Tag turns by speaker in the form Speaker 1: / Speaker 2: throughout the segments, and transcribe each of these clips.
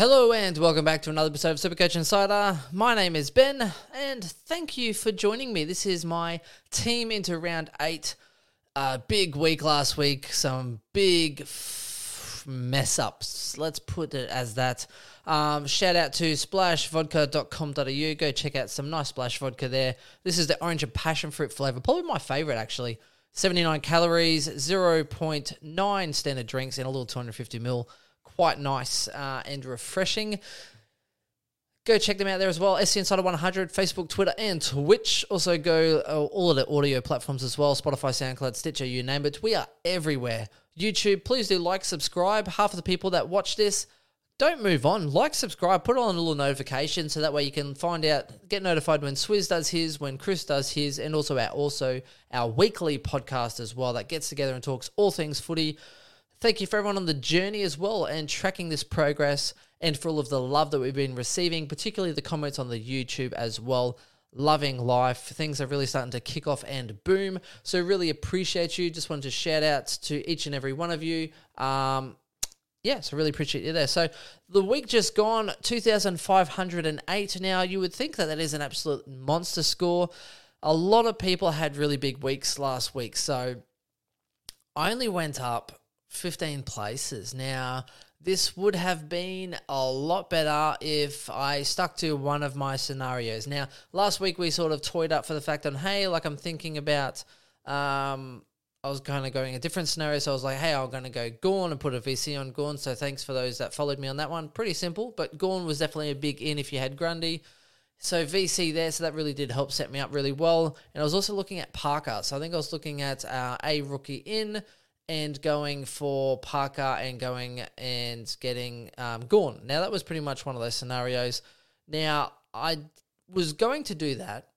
Speaker 1: Hello and welcome back to another episode of Supercoach Insider. My name is Ben, and thank you for joining me. This is my team into round eight. Uh, big week last week, some big f- mess ups. Let's put it as that. Um, shout out to splashvodka.com.au. Go check out some nice splash vodka there. This is the orange and passion fruit flavor, probably my favorite actually. 79 calories, 0.9 standard drinks, and a little 250 ml quite nice uh, and refreshing. Go check them out there as well. SC Insider 100, Facebook, Twitter, and Twitch. Also, go uh, all of the audio platforms as well Spotify, SoundCloud, Stitcher, you name it. We are everywhere. YouTube, please do like, subscribe. Half of the people that watch this don't move on. Like, subscribe, put on a little notification so that way you can find out, get notified when Swizz does his, when Chris does his, and also our also our weekly podcast as well that gets together and talks all things footy. Thank you for everyone on the journey as well and tracking this progress and for all of the love that we've been receiving, particularly the comments on the YouTube as well. Loving life. Things are really starting to kick off and boom. So, really appreciate you. Just wanted to shout out to each and every one of you. Um, yeah, so really appreciate you there. So the week just gone, 2,508. Now, you would think that that is an absolute monster score. A lot of people had really big weeks last week. So I only went up 15 places. Now, this would have been a lot better if I stuck to one of my scenarios. Now, last week we sort of toyed up for the fact that, hey, like I'm thinking about, um, I was kind of going a different scenario. So I was like, hey, I'm going to go Gawn and put a VC on Gawn. So thanks for those that followed me on that one. Pretty simple, but Gawn was definitely a big in if you had Grundy. So VC there, so that really did help set me up really well. And I was also looking at Parker. So I think I was looking at uh, a rookie in and going for Parker and going and getting um, Gawn. Now, that was pretty much one of those scenarios. Now, I was going to do that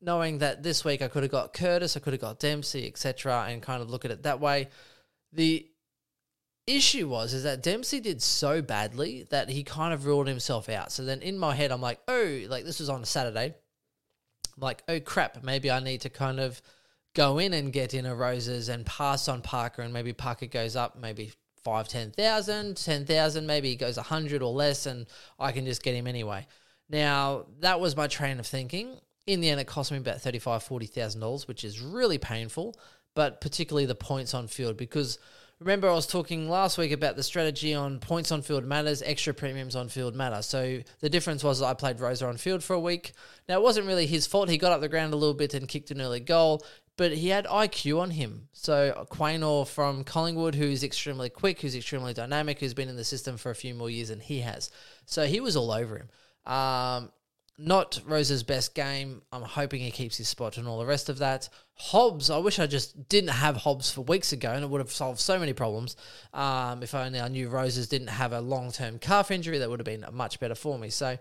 Speaker 1: knowing that this week I could have got Curtis, I could have got Dempsey, etc., and kind of look at it that way. The issue was is that Dempsey did so badly that he kind of ruled himself out. So then in my head, I'm like, oh, like this was on a Saturday. I'm like, oh crap, maybe I need to kind of go in and get in a Rosas and pass on Parker, and maybe Parker goes up maybe five, 10,000, 10,000, maybe he goes 100 or less, and I can just get him anyway. Now, that was my train of thinking. In the end, it cost me about $35,000, $40,000, which is really painful, but particularly the points on field because remember I was talking last week about the strategy on points on field matters, extra premiums on field matter. So the difference was I played Rosa on field for a week. Now it wasn't really his fault. He got up the ground a little bit and kicked an early goal but he had IQ on him. So Quaynor from Collingwood, who's extremely quick, who's extremely dynamic, who's been in the system for a few more years than he has. So he was all over him. Um, not Rosa's best game. I'm hoping he keeps his spot and all the rest of that. Hobbs, I wish I just didn't have Hobbs for weeks ago and it would have solved so many problems. Um, if only I knew Rosas didn't have a long term calf injury, that would have been much better for me. So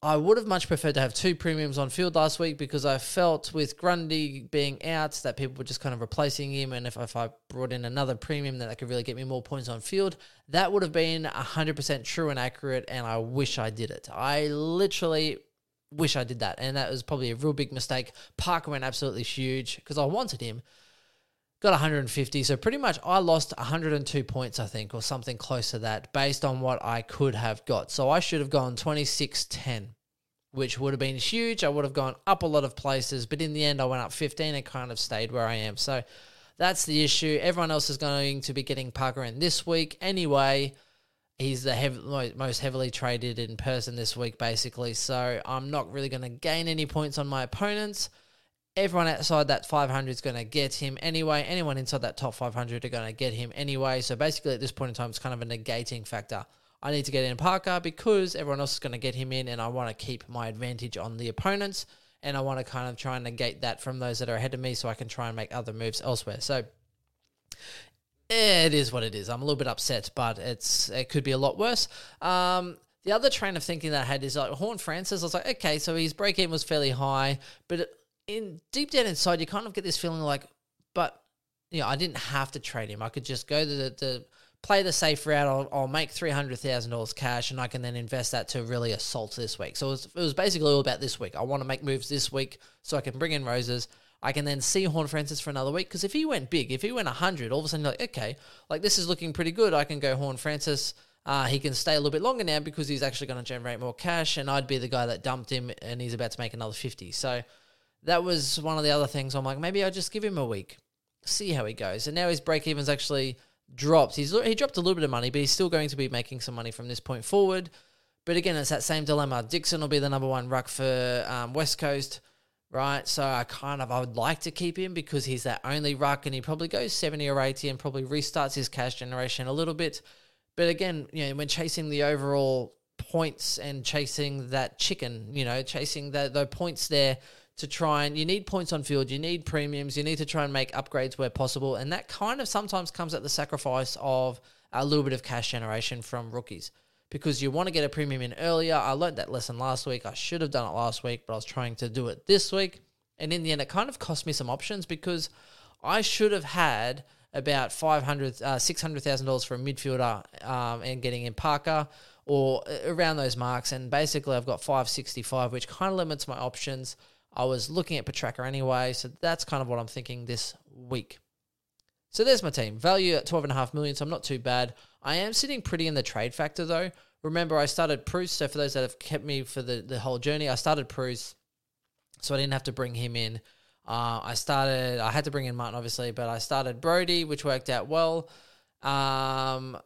Speaker 1: I would have much preferred to have two premiums on field last week because I felt with Grundy being out that people were just kind of replacing him. And if, if I brought in another premium, that could really get me more points on field. That would have been 100% true and accurate. And I wish I did it. I literally wish I did that. And that was probably a real big mistake. Parker went absolutely huge because I wanted him got 150. So pretty much I lost 102 points, I think, or something close to that based on what I could have got. So I should have gone 26 10, which would have been huge. I would have gone up a lot of places, but in the end, I went up 15 and kind of stayed where I am. So that's the issue. Everyone else is going to be getting Parker in this week anyway. He's the hev- most heavily traded in person this week, basically. So I'm not really going to gain any points on my opponents everyone outside that 500 is going to get him anyway. Anyone inside that top 500 are going to get him anyway. So basically, at this point in time, it's kind of a negating factor. I need to get in Parker because everyone else is going to get him in, and I want to keep my advantage on the opponents. And I want to kind of try and negate that from those that are ahead of me so I can try and make other moves elsewhere. So it is what it is. I'm a little bit upset, but it's it could be a lot worse. Um, the other train of thinking that I had is like Horne-Francis. I was like, okay, so his break even was fairly high, but in deep down inside, you kind of get this feeling like, but you know, I didn't have to trade him. I could just go to the, the play the safe route. I'll, I'll make three hundred thousand dollars cash, and I can then invest that to really assault this week. So it was, it was basically all about this week. I want to make moves this week so I can bring in roses. I can then see Horne-Francis for another week because if he went big, if he went hundred, all of a sudden you're like, okay, like this is looking pretty good. I can go Horne-Francis. Uh, he can stay a little bit longer now because he's actually going to generate more cash, and I'd be the guy that dumped him, and he's about to make another 50. So that was one of the other things. I'm like, maybe I'll just give him a week, see how he goes. And now his break even's actually dropped. He's he dropped a little bit of money, but he's still going to be making some money from this point forward. But again, it's that same dilemma. Dixon will be the number one ruck for um, West Coast, right? So I kind of I would like to keep him because he's that only ruck, and he probably goes seventy or eighty, and probably restarts his cash generation a little bit. But again, you know, when chasing the overall points and chasing that chicken, you know, chasing the, the points there to try and you need points on field, you need premiums, you need to try and make upgrades where possible. And that kind of sometimes comes at the sacrifice of a little bit of cash generation from rookies because you want to get a premium in earlier. I learned that lesson last week. I should have done it last week, but I was trying to do it this week. And in the end, it kind of cost me some options because I should have had about uh, six hundred thousand dollars for a midfielder, um, and getting in Parker or uh, around those marks. And basically, I've got five sixty five, which kind of limits my options. I was looking at Petracca anyway, so that's kind of what I'm thinking this week. So there's my team. Value at twelve and a half million, so I'm not too bad. I am sitting pretty in the trade factor though. Remember, I started Preuss. So for those that have kept me for the, the whole journey, I started Preuss, so I didn't have to bring him in. Uh, I started, I had to bring in Martin, obviously, but I started Brody, which worked out well. Um,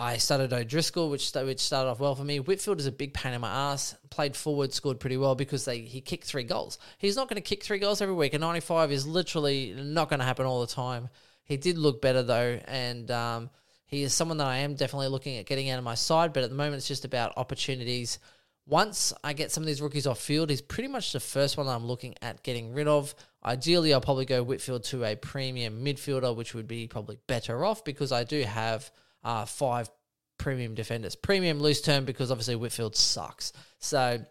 Speaker 1: I started O'Driscoll, which which started off well for me. Whitfield is a big pain in my ass. Played forward, scored pretty well because they he kicked three goals. He's not going to kick three goals every week. A 95 is literally not going to happen all the time. He did look better though, and um, he is someone that I am definitely looking at getting out of my side. But at the moment, it's just about opportunities once I get some of these rookies off field, he's pretty much the first one I'm looking at getting rid of. Ideally, I'll probably go Whitfield to a premium midfielder, which would be probably better off because I do have uh, five premium defenders. Premium loose term because obviously Whitfield sucks. So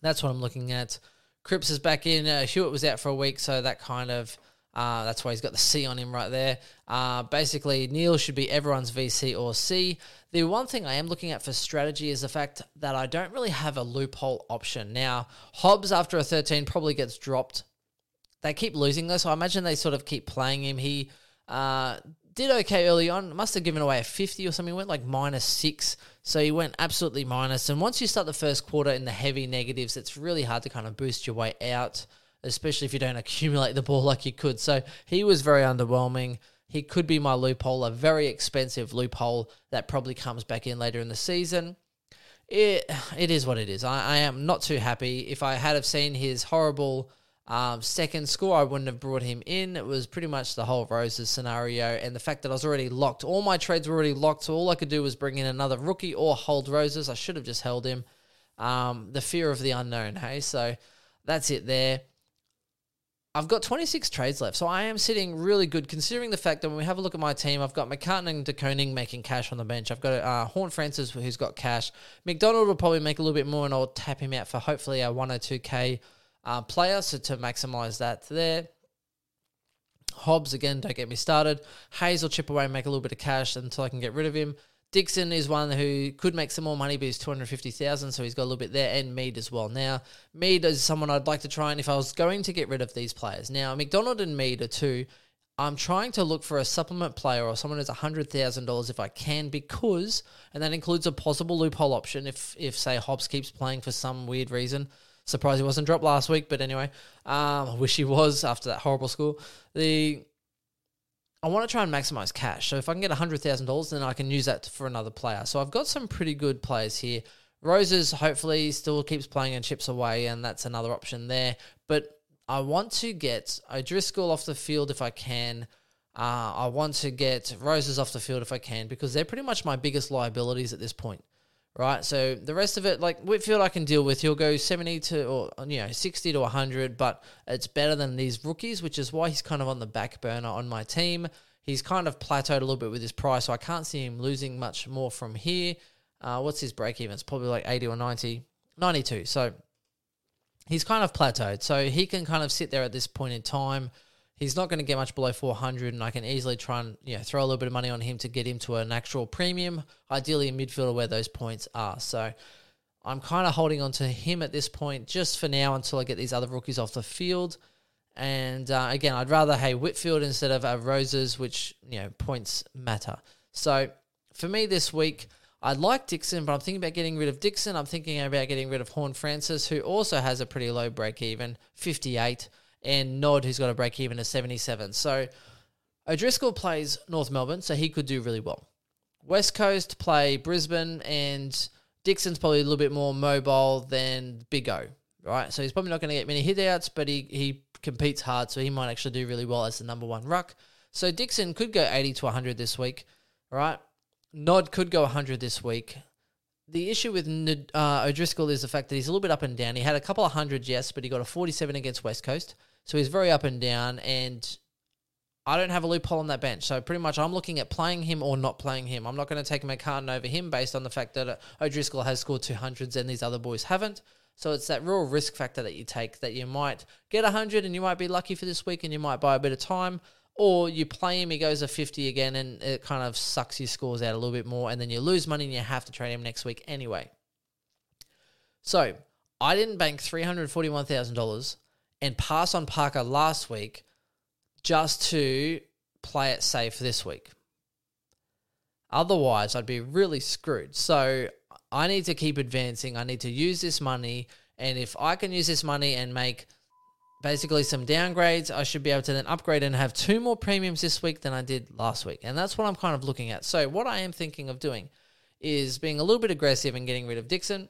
Speaker 1: that's what I'm looking at. Cripps is back in. Uh, Hewitt was out for a week, so that kind of uh, that's why he's got the C on him right there. Uh, basically, Neale should be everyone's VC or C. The one thing I am looking at for strategy is the fact that I don't really have a loophole option. Now, Hobbs, after a 13, probably gets dropped. They keep losing though, so I imagine they sort of keep playing him. He uh, did okay early on. Must have given away a 50 or something. Went like minus six. So he went absolutely minus. And once you start the first quarter in the heavy negatives, it's really hard to kind of boost your way out especially if you don't accumulate the ball like you could. So he was very underwhelming. He could be my loophole, a very expensive loophole that probably comes back in later in the season. It it is what it is. I, I am not too happy. If I had have seen his horrible um, second score, I wouldn't have brought him in. It was pretty much the whole Rosas scenario, and the fact that I was already locked. All my trades were already locked, so all I could do was bring in another rookie or hold Rosas. I should have just held him. Um, the fear of the unknown, hey. So that's it there. I've got 26 trades left, so I am sitting really good considering the fact that when we have a look at my team, I've got McCartan and De Koning making cash on the bench. I've got uh, Horne-Francis who's got cash. McDonald will probably make a little bit more, and I'll tap him out for hopefully a 102k uh, player, so to maximize that there. Hobbs, again, don't get me started. Hayes will chip away and make a little bit of cash until I can get rid of him. Dixon is one who could make some more money, but he's 250,000, so he's got a little bit there, and Mead as well. Now, Mead is someone I'd like to try, and if I was going to get rid of these players, now, McDonald and Mead are two. I'm trying to look for a supplement player or someone who's $100,000 if I can, because, and that includes a possible loophole option if, if say, Hobbs keeps playing for some weird reason. Surprised he wasn't dropped last week, but anyway, um, I wish he was after that horrible score. The I want to try and maximize cash. So if I can get $100,000, then I can use that for another player. So I've got some pretty good players here. Rosas hopefully still keeps playing and chips away, and that's another option there. But I want to get O'Driscoll off the field if I can. Uh, I want to get Rosas off the field if I can because they're pretty much my biggest liabilities at this point, right? So the rest of it, like Whitfield, I can deal with. He'll go seventy to or you know sixty to hundred, but it's better than these rookies, which is why he's kind of on the back burner on my team. He's kind of plateaued a little bit with his price, so I can't see him losing much more from here. Uh, what's his break even? It's probably like 80 or 90, 92. So he's kind of plateaued. So he can kind of sit there at this point in time. He's not going to get much below 400, and I can easily try and you know, throw a little bit of money on him to get him to an actual premium, ideally a midfielder where those points are. So I'm kind of holding on to him at this point just for now until I get these other rookies off the field. And uh, again, I'd rather have Whitfield instead of uh, Rosas, which you know points matter. So for me this week, I like Dixon, but I'm thinking about getting rid of Dixon. I'm thinking about getting rid of Horne-Francis, who also has a pretty low break even, 58, and Nod, who's got a break even of 77. So O'Driscoll plays North Melbourne, so he could do really well. West Coast play Brisbane, and Dixon's probably a little bit more mobile than Big O, right? So he's probably not going to get many hit outs, but he, he competes hard, so he might actually do really well as the number one ruck. So Dixon could go 80 to 100 this week, right? Nod could go 100 this week. The issue with uh, O'Driscoll is the fact that he's a little bit up and down. He had a couple of hundred, yes, but he got a 47 against West Coast. So he's very up and down. And I don't have a loophole on that bench. So pretty much I'm looking at playing him or not playing him. I'm not going to take McCartan over him based on the fact that O'Driscoll has scored 200s and these other boys haven't. So it's that real risk factor that you take that you might get 100 and you might be lucky for this week and you might buy a bit of time or you play him, he goes a 50 again, and it kind of sucks your scores out a little bit more, and then you lose money and you have to trade him next week anyway. So I didn't bank $341,000 and pass on Parker last week just to play it safe this week. Otherwise, I'd be really screwed. So I need to keep advancing. I need to use this money. And if I can use this money and make basically some downgrades. I should be able to then upgrade and have two more premiums this week than I did last week. And that's what I'm kind of looking at. So, what I am thinking of doing is being a little bit aggressive and getting rid of Dixon.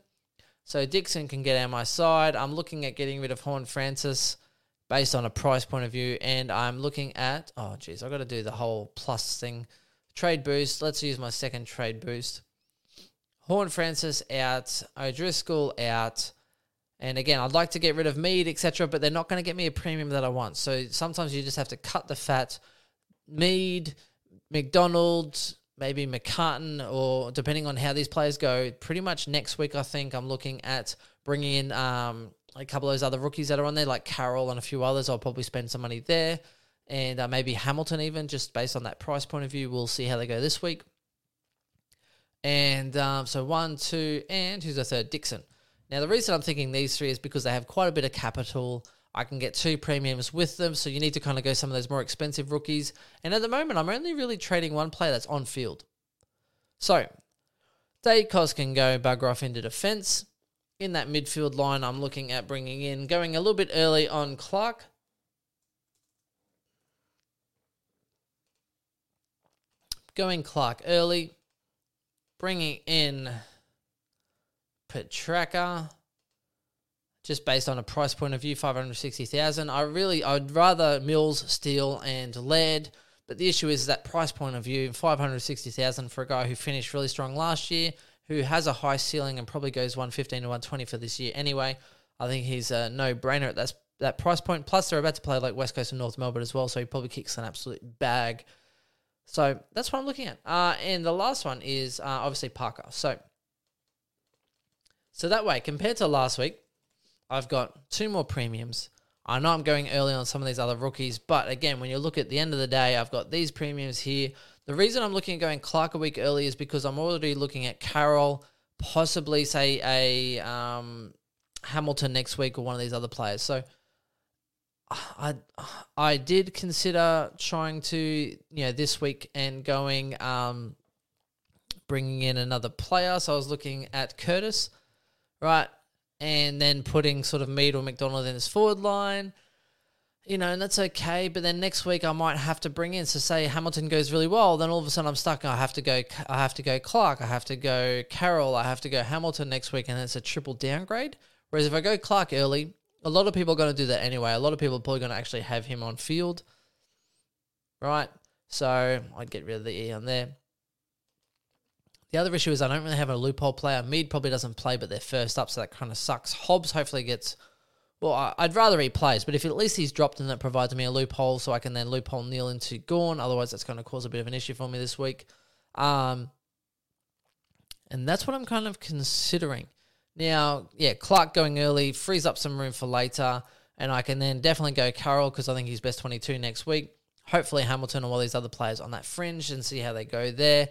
Speaker 1: So, Dixon can get out my side. I'm looking at getting rid of Horne-Francis based on a price point of view. And I'm looking at, oh, geez, I've got to do the whole plus thing. Trade boost. Let's use my second trade boost. Horne-Francis out, O'Driscoll out. And again, I'd like to get rid of mead, etc., but they're not going to get me a premium that I want. So sometimes you just have to cut the fat. Mead, McDonald's, maybe McCartan, or depending on how these players go, pretty much next week, I think I'm looking at bringing in um, a couple of those other rookies that are on there, like Carroll and a few others. I'll probably spend some money there. And uh, maybe Hamilton, even just based on that price point of view. We'll see how they go this week. And um, so one, two, and who's the third? Dixon. Now, the reason I'm thinking these three is because they have quite a bit of capital. I can get two premiums with them, so you need to kind of go some of those more expensive rookies. And at the moment, I'm only really trading one player that's on field. So, Daicos can go bugger off into defense. In that midfield line, I'm looking at bringing in, going a little bit early on Clark. Going Clark early, bringing in Petracca, just based on a price point of view, five hundred sixty thousand. I really, I'd rather Mills, Steele, and Laird. But the issue is that price point of view, five hundred sixty thousand for a guy who finished really strong last year, who has a high ceiling and probably goes one fifteen to one twenty for this year anyway. I think he's a no brainer at that that price point. Plus, they're about to play like West Coast and North Melbourne as well, so he probably kicks an absolute bag. So that's what I'm looking at. Uh, and the last one is uh, obviously Parker. So so that way, compared to last week, I've got two more premiums. I know I'm going early on some of these other rookies, but again, when you look at the end of the day, I've got these premiums here. The reason I'm looking at going Clark a week early is because I'm already looking at Carroll, possibly say a um, Hamilton next week or one of these other players. So I I did consider trying to you know this week and going um, bringing in another player. So I was looking at Curtis right? And then putting sort of Mead or McDonald in his forward line, you know, and that's okay. But then next week I might have to bring in. So say Hamilton goes really well, then all of a sudden I'm stuck. I have to go. I have to go Clark. I have to go Carroll. I have to go Hamilton next week, and it's a triple downgrade. Whereas if I go Clark early, a lot of people are going to do that anyway. A lot of people are probably going to actually have him on field, right? So I'd get rid of the E on there. The other issue is I don't really have a loophole player. Mead probably doesn't play, but they're first up, so that kind of sucks. Hobbs hopefully gets. Well, I'd rather he plays, but if at least he's dropped and that provides me a loophole, so I can then loophole Neale into Gawn. Otherwise, that's going to cause a bit of an issue for me this week. Um, and that's what I'm kind of considering. Now, yeah, Clark going early frees up some room for later, and I can then definitely go Carroll because I think he's best 22 next week. Hopefully, Hamilton and all these other players on that fringe and see how they go there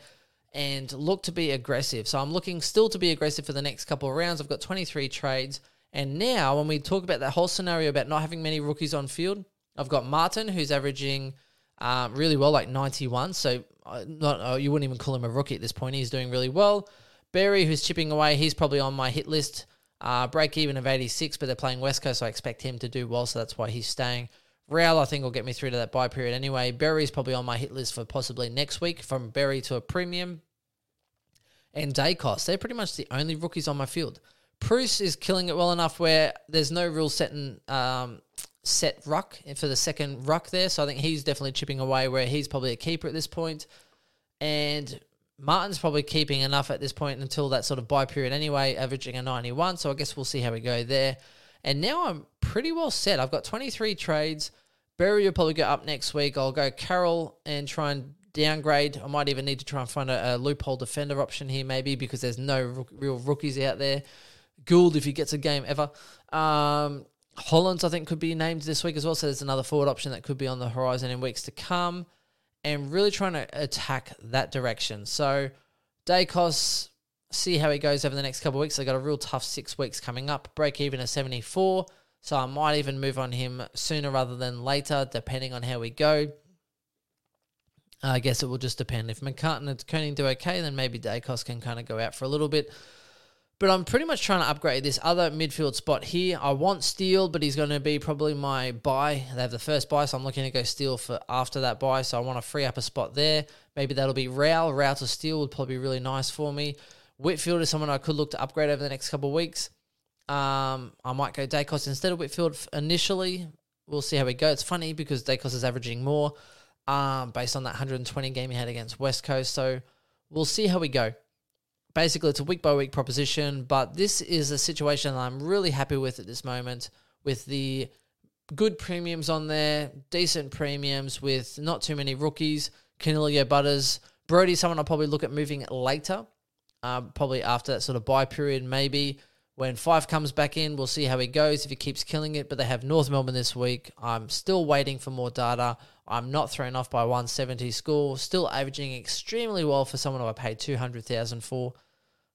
Speaker 1: and look to be aggressive. So I'm looking still to be aggressive for the next couple of rounds. I've got 23 trades. And now, when we talk about that whole scenario about not having many rookies on field, I've got Martin, who's averaging uh, really well, like 91. So uh, not uh, you wouldn't even call him a rookie at this point. He's doing really well. Berry, who's chipping away, he's probably on my hit list. Uh, break even of 86, but they're playing West Coast, so I expect him to do well, so that's why he's staying. Real, I think, will get me through to that buy period anyway. Berry's probably on my hit list for possibly next week from Berry to a premium. And Daicos, they're pretty much the only rookies on my field. Preuss is killing it well enough where there's no real set and um, set ruck for the second ruck there, so I think he's definitely chipping away where he's probably a keeper at this point. And Martin's probably keeping enough at this point until that sort of buy period anyway, averaging a 91. So I guess we'll see how we go there. And now I'm pretty well set. I've got 23 trades. Berry will probably go up next week. I'll go Carroll and try and downgrade. I might even need to try and find a, a loophole defender option here, maybe, because there's no real rookies out there. Gould, if he gets a game ever. Um, Hollands, I think, could be named this week as well. So there's another forward option that could be on the horizon in weeks to come and really trying to attack that direction. So Daicos, see how he goes over the next couple of weeks. They got a real tough six weeks coming up. Break even at 74. So I might even move on him sooner rather than later, depending on how we go. I guess it will just depend. If McCartan and Koning do okay, then maybe Daicos can kind of go out for a little bit. But I'm pretty much trying to upgrade this other midfield spot here. I want Steele, but he's going to be probably my buy. They have the first buy, so I'm looking to go Steele for after that buy. So I want to free up a spot there. Maybe that'll be Rao. Rao to Steele would probably be really nice for me. Whitfield is someone I could look to upgrade over the next couple of weeks. Um, I might go Daicos instead of Whitfield initially. We'll see how we go. It's funny because Daicos is averaging more um, based on that 120 game he had against West Coast. So we'll see how we go basically it's a week by week proposition, but this is a situation that I'm really happy with at this moment with the good premiums on there, decent premiums with not too many rookies. Coniglio Butters, Brody, someone I'll probably look at moving later, uh, probably after that sort of buy period, maybe. When Fyfe comes back in, we'll see how he goes, if he keeps killing it. But they have North Melbourne this week. I'm still waiting for more data. I'm not thrown off by 170 score. Still averaging extremely well for someone who I paid 200,000 for.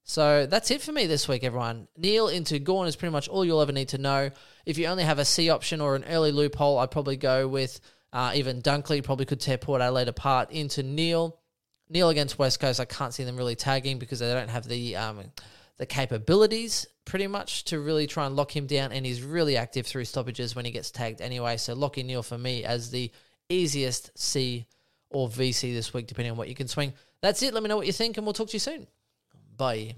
Speaker 1: So that's it for me this week, everyone. Neale into Gawn is pretty much all you'll ever need to know. If you only have a C option or an early loophole, I'd probably go with uh, even Dunkley. Probably could tear Port Adelaide apart into Neale. Neale against West Coast, I can't see them really tagging because they don't have the um, the capabilities pretty much to really try and lock him down. And he's really active through stoppages when he gets tagged anyway. So locking Neale for me as the easiest C or VC this week, depending on what you can swing. That's it. Let me know what you think, and we'll talk to you soon. Bye.